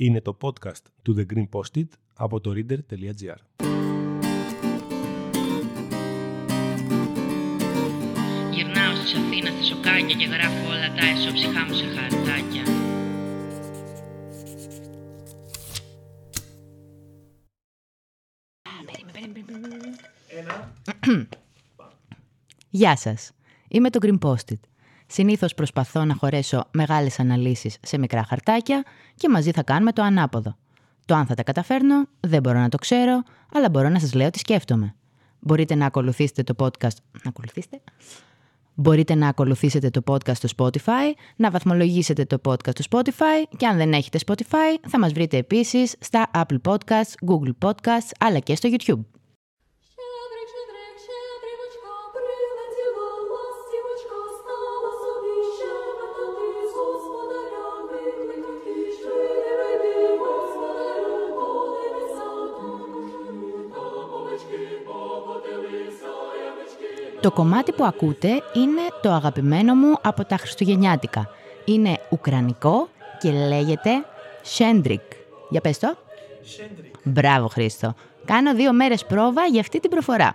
Είναι το podcast του The Green Post-it από το reader.gr. Γυρνάω στις Αθήνα στα σοκάκια και γράφω όλα τα εσώψυχά μου σε χαρτάκια. Γεια σας. Είμαι το Green Post-it. Συνήθως προσπαθώ να χωρέσω μεγάλες αναλύσεις σε μικρά χαρτάκια και μαζί θα κάνουμε το ανάποδο. Το αν θα τα καταφέρνω δεν μπορώ να το ξέρω, αλλά μπορώ να σας λέω τι σκέφτομαι. Μπορείτε να ακολουθήσετε το podcast... Να ακολουθήσετε; Μπορείτε να ακολουθήσετε το podcast στο Spotify, να βαθμολογήσετε το podcast στο Spotify και αν δεν έχετε Spotify θα μας βρείτε επίσης στα Apple Podcasts, Google Podcasts αλλά και στο YouTube. Το κομμάτι που ακούτε είναι το αγαπημένο μου από τα Χριστουγεννιάτικα. Είναι ουκρανικό και λέγεται Σέντρικ. Για πες το. Μπράβο Χρήστο. Κάνω δύο μέρες πρόβα για αυτή την προφορά.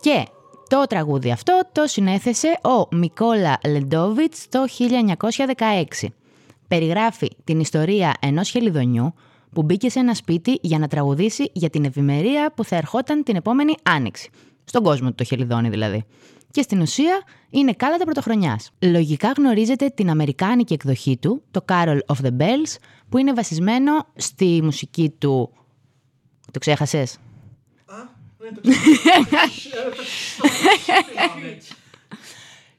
Και το τραγούδι αυτό το συνέθεσε ο Μικόλα Λεντόβιτς το 1916. Περιγράφει την ιστορία ενός χελιδονιού που μπήκε σε ένα σπίτι για να τραγουδήσει για την ευημερία που θα ερχόταν την επόμενη άνοιξη. Στον κόσμο του το χελιδόνι δηλαδή. Και στην ουσία είναι κάλατα πρωτοχρονιάς. Λογικά γνωρίζετε την αμερικάνικη εκδοχή του, το Carol of the Bells, που είναι βασισμένο στη μουσική του. Το ξέχασες;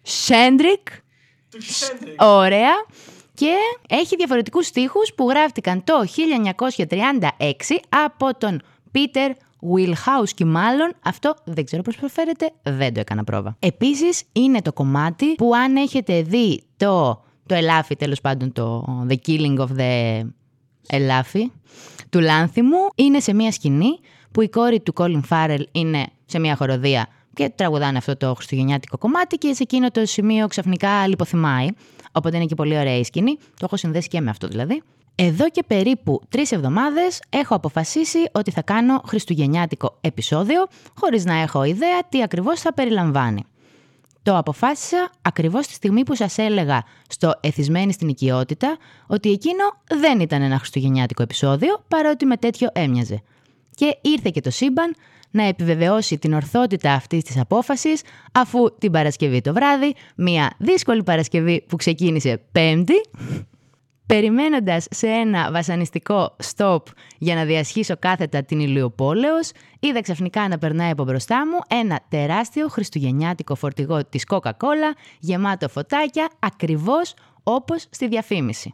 Σέντρικ. Ωραία. Και έχει διαφορετικούς στίχους που γράφτηκαν το 1936 από τον Πίτερ Wilhouse μάλλον αυτό δεν ξέρω πώς προφέρεται, δεν το έκανα πρόβα. Επίσης είναι το κομμάτι που αν έχετε δει το, το ελάφι, τέλος πάντων το The Killing of the Ελάφι, του Λάνθιμου, είναι σε μια σκηνή που η κόρη του Colin Farrell είναι σε μια χοροδία και τραγουδάνε αυτό το χριστουγεννιάτικο κομμάτι και σε εκείνο το σημείο ξαφνικά λιποθυμάει. Οπότε είναι και πολύ ωραία η σκηνή. Το έχω συνδέσει και με αυτό δηλαδή. Εδώ και περίπου τρεις εβδομάδες έχω αποφασίσει ότι θα κάνω χριστουγεννιάτικο επεισόδιο, χωρίς να έχω ιδέα τι ακριβώς θα περιλαμβάνει. Το αποφάσισα ακριβώς τη στιγμή που σας έλεγα στο «Εθισμένη στην οικειότητα» ότι εκείνο δεν ήταν ένα χριστουγεννιάτικο επεισόδιο, παρότι με τέτοιο έμοιαζε. Και ήρθε και το σύμπαν να επιβεβαιώσει την ορθότητα αυτής της απόφασης, αφού την Παρασκευή το βράδυ, μια δύσκολη Παρασκευή που ξεκίνησε Πέμπτη, Περιμένοντας σε ένα βασανιστικό stop για να διασχίσω κάθετα την Ηλιοπόλεως, είδα ξαφνικά να περνάει από μπροστά μου ένα τεράστιο χριστουγεννιάτικο φορτηγό της Coca-Cola γεμάτο φωτάκια ακριβώς όπως στη διαφήμιση.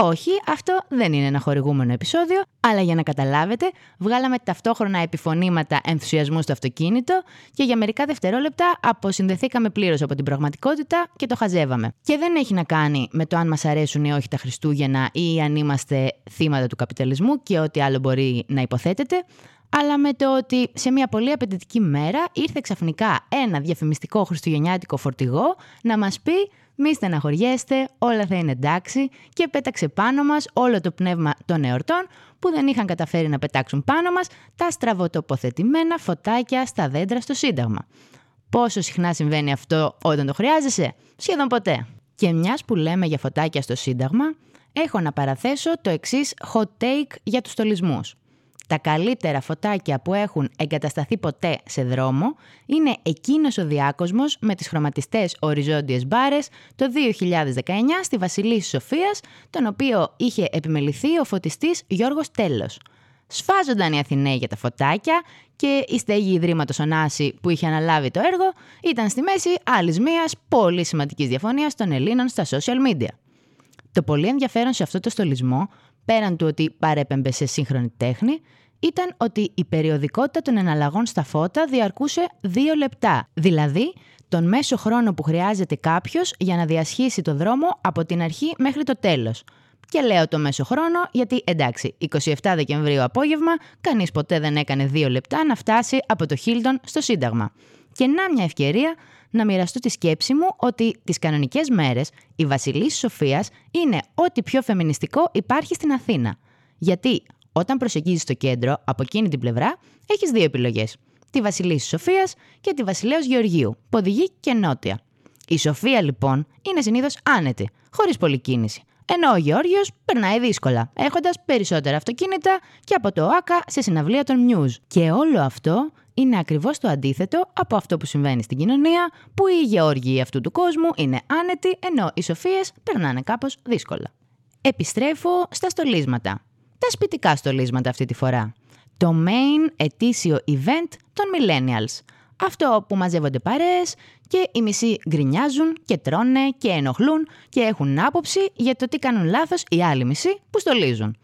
Όχι, αυτό δεν είναι ένα χορηγούμενο επεισόδιο, αλλά για να καταλάβετε, βγάλαμε ταυτόχρονα επιφωνήματα ενθουσιασμού στο αυτοκίνητο και για μερικά δευτερόλεπτα αποσυνδεθήκαμε πλήρως από την πραγματικότητα και το χαζεύαμε. Και δεν έχει να κάνει με το αν μας αρέσουν ή όχι τα Χριστούγεννα ή αν είμαστε θύματα του καπιταλισμού και ό,τι άλλο μπορεί να υποθέτεται, αλλά με το ότι σε μια πολύ απαιτητική μέρα ήρθε ξαφνικά ένα διαφημιστικό χριστουγεννιάτικο φορτηγό να μας πει μη στεναχωριέστε, όλα θα είναι εντάξει και πέταξε πάνω μας όλο το πνεύμα των εορτών που δεν είχαν καταφέρει να πετάξουν πάνω μας τα στραβοτοποθετημένα φωτάκια στα δέντρα στο Σύνταγμα. Πόσο συχνά συμβαίνει αυτό όταν το χρειάζεσαι; Σχεδόν ποτέ. Και μιας που λέμε για φωτάκια στο Σύνταγμα, έχω να παραθέσω το εξής hot take για τους στολισμούς. Τα καλύτερα φωτάκια που έχουν εγκατασταθεί ποτέ σε δρόμο είναι εκείνος ο διάκοσμος με τις χρωματιστές οριζόντιες μπάρες το 2019 στη Βασιλής Σοφίας, τον οποίο είχε επιμεληθεί ο φωτιστής Γιώργος Τέλος. Σφάζονταν οι Αθηναίοι για τα φωτάκια και η στέγη Ιδρύματος Ωνάση που είχε αναλάβει το έργο ήταν στη μέση άλλης μια πολύ σημαντικής διαφωνίας των Ελλήνων στα social media. Το πολύ ενδιαφέρον σε αυτό το στολισμό, πέραν του ότι παρέπεμπε σε σύγχρονη τέχνη, ήταν ότι η περιοδικότητα των εναλλαγών στα φώτα διαρκούσε δύο λεπτά. Δηλαδή, τον μέσο χρόνο που χρειάζεται κάποιος για να διασχίσει το δρόμο από την αρχή μέχρι το τέλος. Και λέω το μέσο χρόνο γιατί εντάξει, 27 Δεκεμβρίου απόγευμα, κανείς ποτέ δεν έκανε δύο λεπτά να φτάσει από το Χίλτον στο Σύνταγμα. Και να μια ευκαιρία να μοιραστώ τη σκέψη μου ότι τις κανονικές μέρες η Βασιλής Σοφίας είναι ό,τι πιο φεμινιστικό υπάρχει στην Αθήνα. Γιατί όταν προσεγγίζεις το κέντρο, από εκείνη την πλευρά, έχεις δύο επιλογές. Τη Βασιλίση Σοφίας και τη Βασιλέως Γεωργίου, που οδηγεί και νότια. Η Σοφία λοιπόν είναι συνήθως άνετη, χωρίς πολλή κίνηση. Ενώ ο Γεώργιος περνάει δύσκολα, έχοντας περισσότερα αυτοκίνητα και από το ΆΚΑ σε συναυλία των Muse. Και όλο αυτό είναι ακριβώς το αντίθετο από αυτό που συμβαίνει στην κοινωνία, που οι Γεώργιοι αυτού του κόσμου είναι άνετοι, ενώ οι Σοφίες περνάνε κάπως δύσκολα. Επιστρέφω στα στολίσματα. Τα σπιτικά στολίσματα αυτή τη φορά. Το main ετήσιο event των millennials. Αυτό που μαζεύονται παρέες και οι μισοί γκρινιάζουν και τρώνε και ενοχλούν και έχουν άποψη για το τι κάνουν λάθος οι άλλοι μισοί που στολίζουν.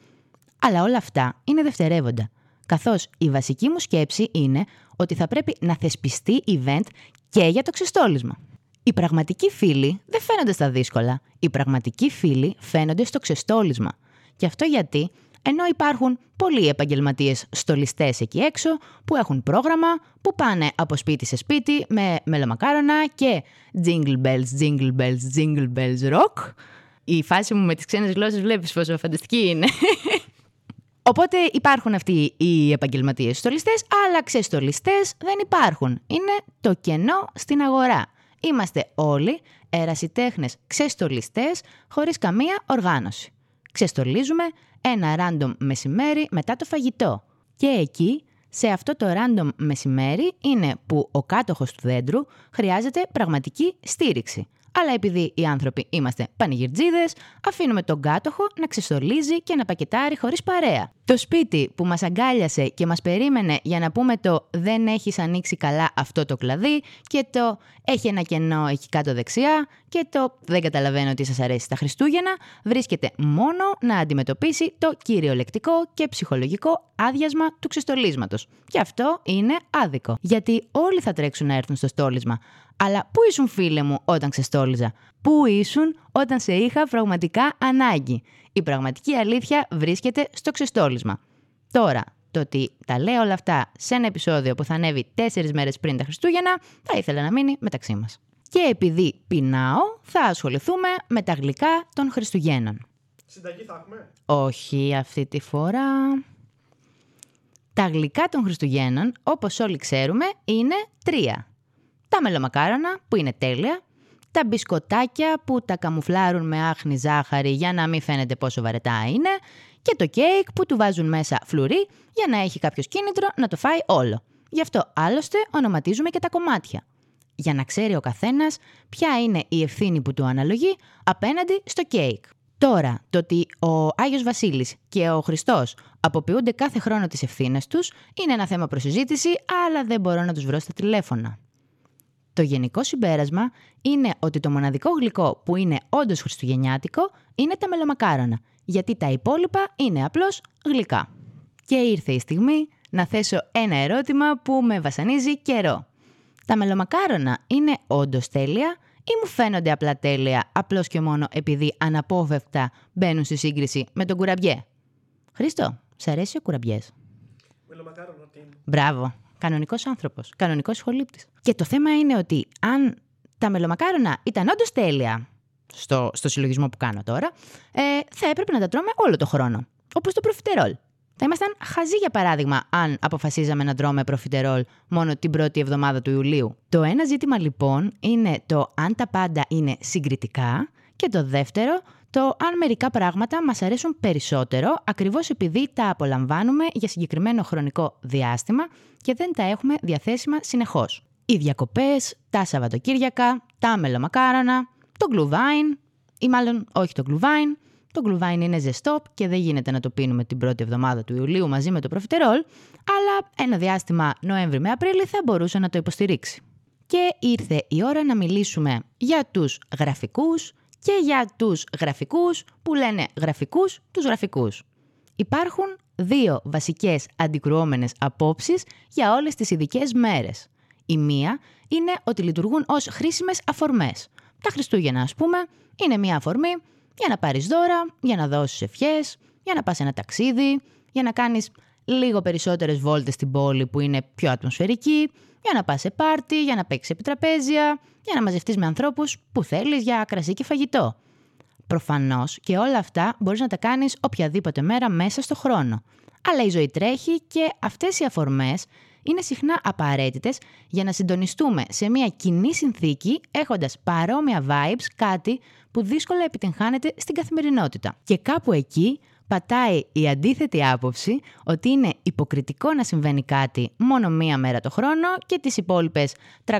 Αλλά όλα αυτά είναι δευτερεύοντα. Καθώς η βασική μου σκέψη είναι ότι θα πρέπει να θεσπιστεί event και για το ξεστόλισμα. Οι πραγματικοί φίλοι δεν φαίνονται στα δύσκολα. Οι πραγματικοί φίλοι φαίνονται στο ξεστόλισμα. Και αυτό γιατί, ενώ υπάρχουν πολλοί επαγγελματίες στολιστές εκεί έξω που έχουν πρόγραμμα που πάνε από σπίτι σε σπίτι με μελομακάρονα και jingle bells, jingle bells, jingle bells rock. Η φάση μου με τις ξένες γλώσσες βλέπεις πόσο φανταστική είναι. Οπότε υπάρχουν αυτοί οι επαγγελματίες στολιστές, αλλά ξεστολιστές δεν υπάρχουν. Είναι το κενό στην αγορά. Είμαστε όλοι ερασιτέχνες ξεστολιστές χωρίς καμία οργάνωση. Ξεστολίζουμε ένα random μεσημέρι μετά το φαγητό. Και εκεί, σε αυτό το random μεσημέρι, είναι που ο κάτοχος του δέντρου χρειάζεται πραγματική στήριξη. Αλλά επειδή οι άνθρωποι είμαστε πανηγυρτζίδες, αφήνουμε τον κάτοχο να ξεστολίζει και να πακετάρει χωρίς παρέα. Το σπίτι που μας αγκάλιασε και μας περίμενε για να πούμε το «δεν έχεις ανοίξει καλά αυτό το κλαδί» και το «έχει ένα κενό εκεί κάτω δεξιά» και το «δεν καταλαβαίνω τι σας αρέσει στα Χριστούγεννα» βρίσκεται μόνο να αντιμετωπίσει το κυριολεκτικό και ψυχολογικό άδειασμα του ξεστολίσματος. Και αυτό είναι άδικο. Γιατί όλοι θα τρέξουν να έρθουν στο στόλισμα. Αλλά πού ήσουν φίλε μου όταν ξεστόλιζα; Πού ήσουν όταν σε είχα πραγματικά ανάγκη; Η πραγματική αλήθεια βρίσκεται στο ξεστόλισμα. Τώρα, το ότι τα λέω όλα αυτά σε ένα επεισόδιο που θα ανέβει τέσσερις μέρες πριν τα Χριστούγεννα, θα ήθελα να μείνει μεταξύ μας. Και επειδή πεινάω, θα ασχοληθούμε με τα γλυκά των Χριστουγέννων. Συνταγή θα έχουμε; Όχι αυτή τη φορά. Τα γλυκά των Χριστουγέννων, όπως όλοι ξέρουμε, είναι τρία. Τα μελομακάρονα, που είναι τέλεια. Τα μπισκοτάκια που τα καμουφλάρουν με άχνη ζάχαρη για να μην φαίνεται πόσο βαρετά είναι. Και το κέικ που του βάζουν μέσα φλουρί για να έχει κάποιος κίνητρο να το φάει όλο. Γι' αυτό άλλωστε ονοματίζουμε και τα κομμάτια. Για να ξέρει ο καθένας ποια είναι η ευθύνη που του αναλογεί απέναντι στο κέικ. Τώρα, το ότι ο Άγιος Βασίλης και ο Χριστός αποποιούνται κάθε χρόνο τις ευθύνες τους είναι ένα θέμα προσυζήτηση, αλλά δεν μπορώ να τους βρω στα τηλέφωνα. Το γενικό συμπέρασμα είναι ότι το μοναδικό γλυκό που είναι όντως χριστουγεννιάτικο είναι τα μελομακάρονα, γιατί τα υπόλοιπα είναι απλώς γλυκά. Και ήρθε η στιγμή να θέσω ένα ερώτημα που με βασανίζει καιρό. Τα μελομακάρονα είναι όντως τέλεια ή μου φαίνονται απλά τέλεια απλώς και μόνο επειδή αναπόφευκτα μπαίνουν στη σύγκριση με τον κουραμπιέ; Χρήστο, σ' αρέσει ο κουραμπιές; Μελομακάρονα τι είναι; Μπράβο. Κανονικός άνθρωπος. Κανονικός σχολήπτη. Και το θέμα είναι ότι αν τα μελομακάρονα ήταν όντως τέλεια στο, στο συλλογισμό που κάνω τώρα, ε, θα έπρεπε να τα τρώμε όλο το χρόνο. Όπως το προφιτερόλ. Θα ήμασταν χαζοί, για παράδειγμα, αν αποφασίζαμε να τρώμε προφιτερόλ μόνο την πρώτη εβδομάδα του Ιουλίου. Το ένα ζήτημα λοιπόν είναι το αν τα πάντα είναι συγκριτικά και το δεύτερο το αν μερικά πράγματα μας αρέσουν περισσότερο ακριβώς επειδή τα απολαμβάνουμε για συγκεκριμένο χρονικό διάστημα και δεν τα έχουμε διαθέσιμα συνεχώς. Οι διακοπές, τα Σαββατοκύριακα, τα μελομακάρανα, το γκλουβάιν ή μάλλον όχι το γκλουβάιν, το γκλουβάιν είναι ζεστό και δεν γίνεται να το πίνουμε την πρώτη εβδομάδα του Ιουλίου μαζί με το προφιτερόλ, αλλά ένα διάστημα Νοέμβρη με Απρίλη θα μπορούσε να το υποστηρίξει. Και ήρθε η ώρα να μιλήσουμε για τους γραφικούς και για τους γραφικούς που λένε γραφικούς τους γραφικούς. Υπάρχουν δύο βασικές αντικρουόμενες απόψεις για όλες τις ειδικές μέρες. Η μία είναι ότι λειτουργούν ως χρήσιμες αφορμές. Τα Χριστούγεννα, ας πούμε, είναι μία αφορμή για να πάρεις δώρα, για να δώσεις ευχές, για να πας ένα ταξίδι, για να κάνεις λίγο περισσότερες βόλτες στην πόλη που είναι πιο ατμοσφαιρική, για να πας σε πάρτι, για να παίξεις επί τραπέζια, για να μαζευτείς με ανθρώπους που θέλεις για κρασί και φαγητό. προφανώς και όλα αυτά μπορείς να τα κάνεις οποιαδήποτε μέρα μέσα στο χρόνο. Αλλά η ζωή τρέχει και αυτές οι αφορμές είναι συχνά απαραίτητες για να συντονιστούμε σε μια κοινή συνθήκη έχοντας παρόμοια vibes, κάτι που δύσκολα επιτυγχάνεται στην καθημερινότητα. Και κάπου εκεί πατάει η αντίθετη άποψη ότι είναι υποκριτικό να συμβαίνει κάτι μόνο μία μέρα το χρόνο και τις υπόλοιπες 364,25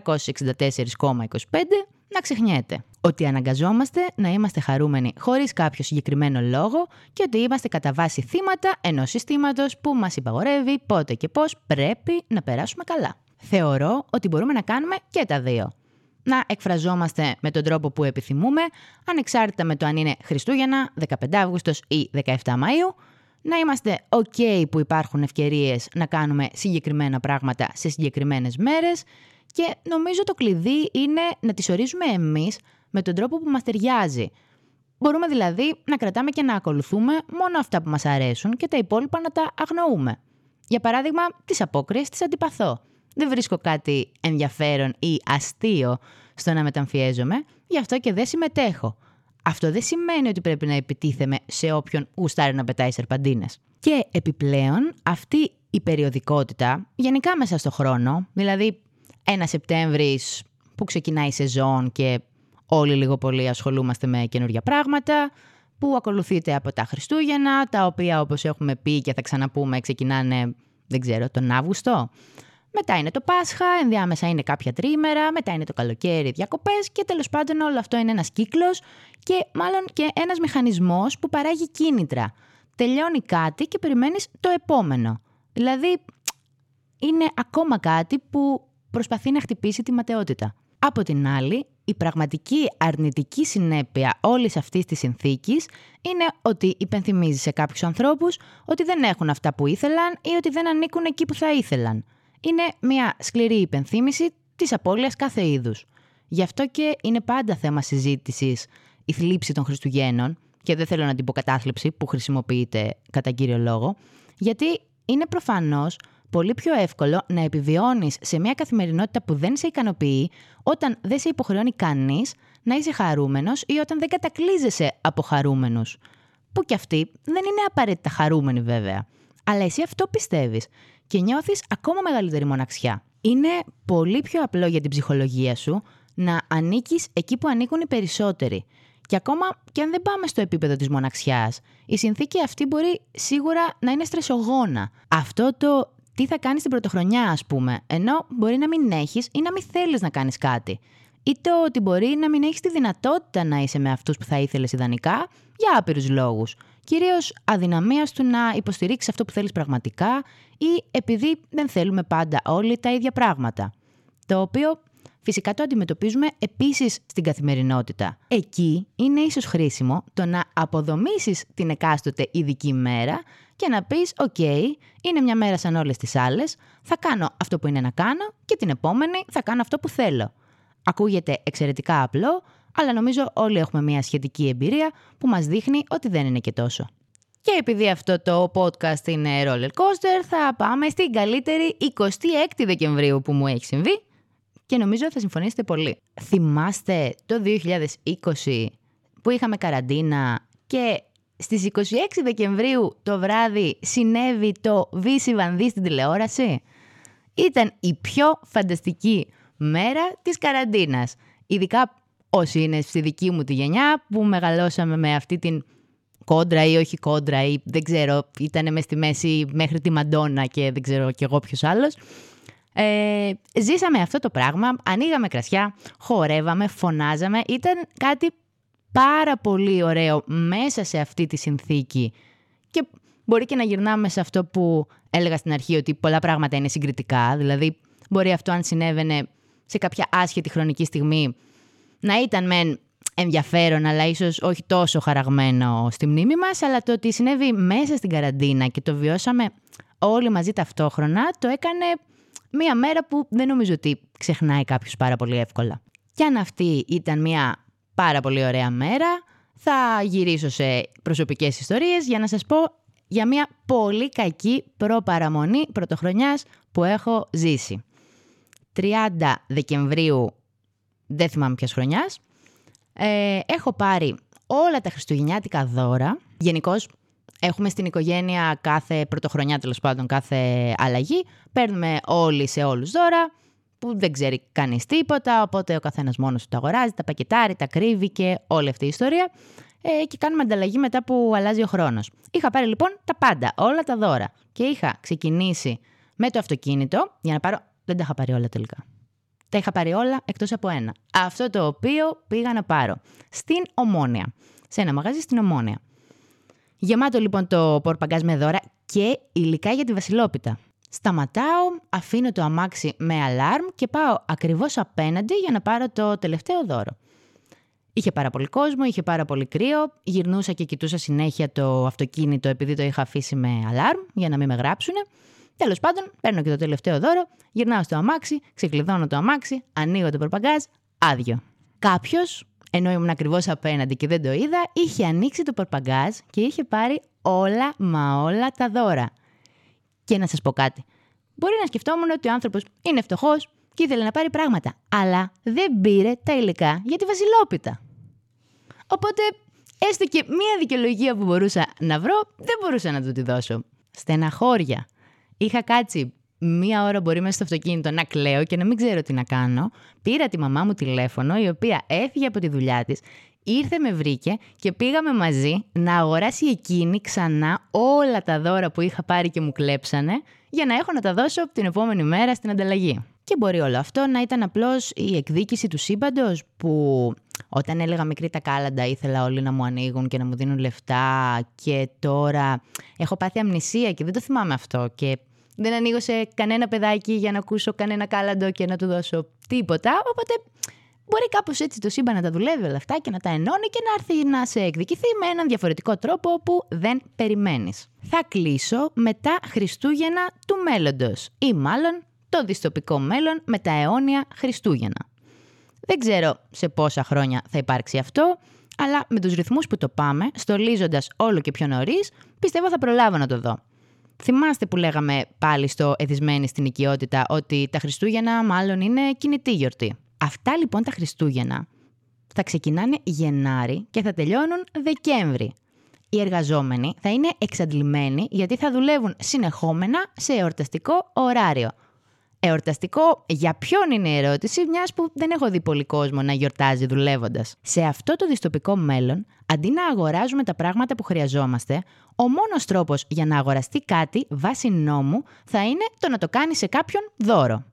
να ξεχνιέται. Ότι αναγκαζόμαστε να είμαστε χαρούμενοι χωρίς κάποιο συγκεκριμένο λόγο και ότι είμαστε κατά βάση θύματα ενός συστήματος που μας υπαγορεύει πότε και πώς πρέπει να περάσουμε καλά. Θεωρώ ότι μπορούμε να κάνουμε και τα δύο. Να εκφραζόμαστε με τον τρόπο που επιθυμούμε, ανεξάρτητα με το αν είναι Χριστούγεννα, 15 Αύγουστος ή 17 Μαΐου, να είμαστε ok που υπάρχουν ευκαιρίες να κάνουμε συγκεκριμένα πράγματα σε συγκεκριμένες μέρες και νομίζω το κλειδί είναι να τις ορίζουμε εμείς με τον τρόπο που μας ταιριάζει. Μπορούμε δηλαδή να κρατάμε και να ακολουθούμε μόνο αυτά που μας αρέσουν και τα υπόλοιπα να τα αγνοούμε. Για παράδειγμα, τις απόκριες τις αντιπαθώ. Δεν βρίσκω κάτι ενδιαφέρον ή αστείο στο να μεταμφιέζομαι, γι' αυτό και δεν συμμετέχω. Αυτό δεν σημαίνει ότι πρέπει να επιτίθεμαι σε όποιον γουστάρει να πετάει σερπαντίνες. Και επιπλέον, αυτή η περιοδικότητα, γενικά μέσα στο χρόνο, δηλαδή ένα Σεπτέμβρης που ξεκινάει η σεζόν και όλοι λίγο πολύ ασχολούμαστε με καινούργια πράγματα, που ακολουθείται από τα Χριστούγεννα, τα οποία όπως έχουμε πει και θα ξαναπούμε ξεκινάνε, δεν ξέρω, τον Αύγουστο. Μετά είναι το Πάσχα, ενδιάμεσα είναι κάποια τρίμερα, μετά είναι το καλοκαίρι, διακοπές και τέλος πάντων όλο αυτό είναι ένας κύκλος και μάλλον και ένας μηχανισμός που παράγει κίνητρα. Τελειώνει κάτι και περιμένεις το επόμενο. Δηλαδή είναι ακόμα κάτι που προσπαθεί να χτυπήσει τη ματαιότητα. Από την άλλη, η πραγματική αρνητική συνέπεια όλης αυτής της συνθήκης είναι ότι υπενθυμίζει σε κάποιους ανθρώπους ότι δεν έχουν αυτά που ήθελαν ή ότι δεν ανήκουν εκεί που θα ήθελαν. Είναι μια σκληρή υπενθύμηση της απώλειας κάθε είδους. Γι' αυτό και είναι πάντα θέμα συζήτησης η θλίψη των Χριστουγέννων και δεν θέλω να την πω κατάθλιψη που χρησιμοποιείται κατά κύριο λόγο, γιατί είναι προφανώς πολύ πιο εύκολο να επιβιώνεις σε μια καθημερινότητα που δεν σε ικανοποιεί όταν δεν σε υποχρεώνει κανείς να είσαι χαρούμενος ή όταν δεν κατακλείζεσαι από χαρούμενους. Που κι αυτοί δεν είναι απαραίτητα χαρούμενοι βέβαια. Αλλά εσύ αυτό πιστεύεις και νιώθεις ακόμα μεγαλύτερη μοναξιά. Είναι πολύ πιο απλό για την ψυχολογία σου να ανήκεις εκεί που ανήκουν οι περισσότεροι. Και ακόμα και αν δεν πάμε στο επίπεδο της μοναξιάς, η συνθήκη αυτή μπορεί σίγουρα να είναι στρεσογόνα. Αυτό το τι θα κάνεις την πρωτοχρονιά, ας πούμε, ενώ μπορεί να μην έχεις ή να μην θέλεις να κάνεις κάτι. Ή το ότι μπορεί να μην έχεις τη δυνατότητα να είσαι με αυτούς που θα ήθελες ιδανικά για άπειρους λόγους. Κυρίως αδυναμίας του να υποστηρίξεις αυτό που θέλεις πραγματικά ή επειδή δεν θέλουμε πάντα όλοι τα ίδια πράγματα. Το οποίο φυσικά το αντιμετωπίζουμε επίσης στην καθημερινότητα. Εκεί είναι ίσως χρήσιμο το να αποδομήσεις την εκάστοτε ειδική μέρα και να πεις «ΟΚ, είναι μια μέρα σαν όλες τις άλλες, θα κάνω αυτό που είναι να κάνω και την επόμενη θα κάνω αυτό που θέλω». Ακούγεται εξαιρετικά απλό, αλλά νομίζω όλοι έχουμε μια σχετική εμπειρία που μας δείχνει ότι δεν είναι και τόσο. Και επειδή αυτό το podcast είναι roller coaster, θα πάμε στην καλύτερη 26 Δεκεμβρίου που μου έχει συμβεί και νομίζω θα συμφωνήσετε πολύ. Θυμάστε το 2020 που είχαμε καραντίνα και στις 26 Δεκεμβρίου το βράδυ συνέβη το Βύση Βανδύ στην τηλεόραση; Ήταν η πιο φανταστική μέρα της καραντίνας. Ειδικά όσοι είναι στη δική μου τη γενιά που μεγαλώσαμε με αυτή την κόντρα ή όχι κόντρα ή δεν ξέρω, ήταν μες στη μέση μέχρι τη Μαντόνα και δεν ξέρω κι εγώ ποιος άλλος. Ε, ζήσαμε αυτό το πράγμα, ανοίγαμε κρασιά, χορεύαμε, φωνάζαμε, ήταν κάτι πάρα πολύ ωραίο μέσα σε αυτή τη συνθήκη. Και μπορεί και να γυρνάμε σε αυτό που έλεγα στην αρχή ότι πολλά πράγματα είναι συγκριτικά, δηλαδή μπορεί αυτό αν συνέβαινε σε κάποια άσχετη χρονική στιγμή να ήταν μεν ενδιαφέρον, αλλά ίσως όχι τόσο χαραγμένο στη μνήμη μας, αλλά το ότι συνέβη μέσα στην καραντίνα και το βιώσαμε όλοι μαζί ταυτόχρονα, το έκανε μία μέρα που δεν νομίζω ότι ξεχνάει κάποιος πάρα πολύ εύκολα. Και αν αυτή ήταν μία πάρα πολύ ωραία μέρα. Θα γυρίσω σε προσωπικές ιστορίες για να σας πω για μια πολύ κακή προπαραμονή πρωτοχρονιάς που έχω ζήσει. 30 Δεκεμβρίου, δεν θυμάμαι ποιας χρονιάς, ε, έχω πάρει όλα τα χριστουγεννιάτικα δώρα. Γενικώς έχουμε στην οικογένεια κάθε πρωτοχρονιά, τέλος πάντων, κάθε αλλαγή. Παίρνουμε όλοι σε όλους δώρα που δεν ξέρει κανείς τίποτα, οπότε ο καθένας μόνος του τα αγοράζει, τα πακετάρει, τα κρύβει και όλη αυτή η ιστορία. Ε, και κάνουμε ανταλλαγή μετά που αλλάζει ο χρόνος. Είχα πάρει λοιπόν τα πάντα, όλα τα δώρα. Και είχα ξεκινήσει με το αυτοκίνητο για να πάρω. Δεν τα είχα πάρει όλα τελικά. Τα είχα πάρει όλα εκτός από ένα. Αυτό το οποίο πήγα να πάρω στην Ομόνια. Σε ένα μαγαζί στην Ομόνια. Γεμάτο λοιπόν το πορπαγκάζ με δώρα και υλικά για τη Βασιλόπιτα. Σταματάω, αφήνω το αμάξι με αλάρμ και πάω ακριβώς απέναντι για να πάρω το τελευταίο δώρο. Είχε πάρα πολύ κόσμο, είχε πάρα πολύ κρύο. Γυρνούσα και κοιτούσα συνέχεια το αυτοκίνητο επειδή το είχα αφήσει με αλάρμ για να μην με γράψουνε. Τέλος πάντων, παίρνω και το τελευταίο δώρο, γυρνάω στο αμάξι, ξεκλειδώνω το αμάξι, ανοίγω το προπαγκάζ, άδειο. Κάποιος, ενώ ήμουν ακριβώς απέναντι και δεν το είδα, είχε ανοίξει το προπαγκάζ και είχε πάρει όλα μα όλα τα δώρα. Και να σας πω κάτι. Μπορεί να σκεφτόμουν ότι ο άνθρωπος είναι φτωχός και ήθελε να πάρει πράγματα, αλλά δεν πήρε τα υλικά για τη Βασιλόπιτα. Οπότε, έστω και μία δικαιολογία που μπορούσα να βρω, δεν μπορούσα να του τη δώσω. Στεναχώρια. Είχα κάτσει μία ώρα μπορεί μέσα στο αυτοκίνητο να κλαίω και να μην ξέρω τι να κάνω. Πήρα τη μαμά μου τηλέφωνο, η οποία έφυγε από τη δουλειά της, ήρθε με βρήκε και πήγαμε μαζί να αγοράσει εκείνη ξανά όλα τα δώρα που είχα πάρει και μου κλέψανε για να έχω να τα δώσω την επόμενη μέρα στην ανταλλαγή. Και μπορεί όλο αυτό να ήταν απλώς η εκδίκηση του σύμπαντος που όταν έλεγα μικρή τα κάλαντα ήθελα όλοι να μου ανοίγουν και να μου δίνουν λεφτά και τώρα έχω πάθει αμνησία και δεν το θυμάμαι αυτό και δεν ανοίγω σε κανένα παιδάκι για να ακούσω κανένα κάλαντο και να του δώσω τίποτα, οπότε μπορεί κάπως έτσι το σύμπαν να τα δουλεύει όλα αυτά και να τα ενώνει και να έρθει να σε εκδικηθεί με έναν διαφορετικό τρόπο που δεν περιμένεις. Θα κλείσω με τα Χριστούγεννα του μέλλοντος ή μάλλον το δυστοπικό μέλλον με τα αιώνια Χριστούγεννα. Δεν ξέρω σε πόσα χρόνια θα υπάρξει αυτό, αλλά με τους ρυθμούς που το πάμε, στολίζοντας όλο και πιο νωρίς, πιστεύω θα προλάβω να το δω. Θυμάστε που λέγαμε πάλι στο Εθισμένη στην οικειότητα ότι τα Χριστούγεννα μάλλον είναι κινητή γιορτή. Αυτά λοιπόν τα Χριστούγεννα θα ξεκινάνε Γενάρη και θα τελειώνουν Δεκέμβρη. Οι εργαζόμενοι θα είναι εξαντλημένοι γιατί θα δουλεύουν συνεχόμενα σε εορταστικό ωράριο. Εορταστικό για ποιον είναι η ερώτηση, μιας που δεν έχω δει πολύ κόσμο να γιορτάζει δουλεύοντας. Σε αυτό το δυστοπικό μέλλον, αντί να αγοράζουμε τα πράγματα που χρειαζόμαστε, ο μόνος τρόπος για να αγοραστεί κάτι βάσει νόμου θα είναι το να το κάνει σε κάποιον δώρο.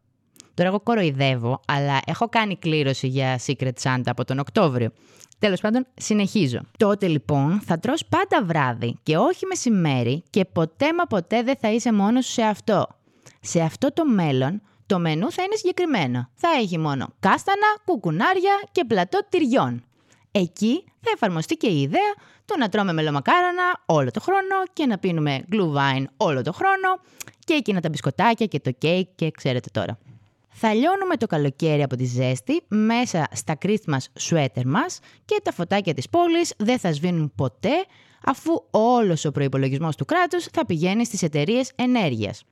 Τώρα εγώ κοροϊδεύω, αλλά έχω κάνει κλήρωση για Secret Santa από τον Οκτώβριο. Τέλος πάντων, συνεχίζω. Τότε λοιπόν θα τρως πάντα βράδυ και όχι μεσημέρι και ποτέ μα ποτέ δεν θα είσαι μόνος σου σε αυτό. Σε αυτό το μέλλον το μενού θα είναι συγκεκριμένο. Θα έχει μόνο κάστανα, κουκουνάρια και πλατό τυριών. Εκεί θα εφαρμοστεί και η ιδέα του να τρώμε μελομακάρανα όλο το χρόνο και να πίνουμε γκλουβάιν όλο το χρόνο και εκείνα τα μπισκοτάκια και το κέικ και ξέρετε τώρα. Θα λιώνουμε το καλοκαίρι από τη ζέστη μέσα στα Christmas sweater μας και τα φωτάκια της πόλης δεν θα σβήνουν ποτέ αφού όλος ο προϋπολογισμός του κράτους θα πηγαίνει στις εταιρείες ενέργειας.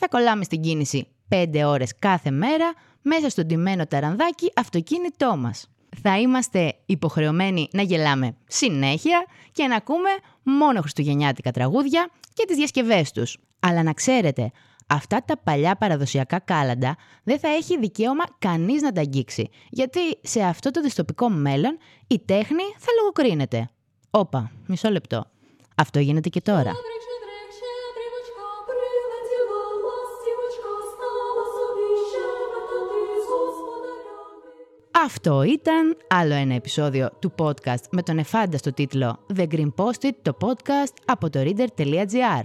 Θα κολλάμε στην κίνηση 5 ώρες κάθε μέρα μέσα στο ντυμένο ταρανδάκι αυτοκίνητό μας. Θα είμαστε υποχρεωμένοι να γελάμε συνέχεια και να ακούμε μόνο χριστουγεννιάτικα τραγούδια και τις διασκευές τους. Αλλά να ξέρετε, αυτά τα παλιά παραδοσιακά κάλαντα δεν θα έχει δικαίωμα κανείς να τα αγγίξει, γιατί σε αυτό το δυστοπικό μέλλον η τέχνη θα λογοκρίνεται. Όπα, μισό λεπτό. Αυτό γίνεται και τώρα. Αυτό ήταν άλλο ένα επεισόδιο του podcast με τον εφάνταστο τίτλο The Green Post-it, το podcast από το reader.gr.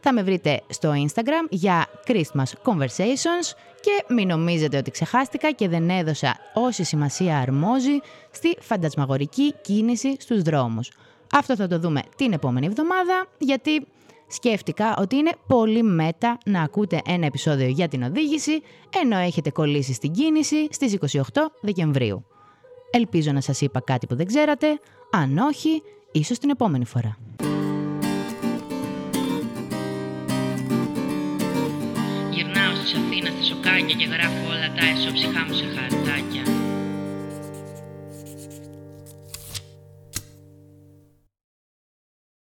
Θα με βρείτε στο Instagram για Christmas Conversations και μην νομίζετε ότι ξεχάστηκα και δεν έδωσα όση σημασία αρμόζει στη φαντασμαγορική κίνηση στους δρόμους. Αυτό θα το δούμε την επόμενη εβδομάδα γιατί σκέφτηκα ότι είναι πολύ μέτα να ακούτε ένα επεισόδιο για την οδήγηση ενώ έχετε κολλήσει στην κίνηση στις 28 Δεκεμβρίου. Ελπίζω να σας είπα κάτι που δεν ξέρατε, αν όχι, ίσως την επόμενη φορά. Γυρνάω στη Αθήνας στα σοκάκια και γράφω όλα τα εσώψυχά μου σε χαρτάκια.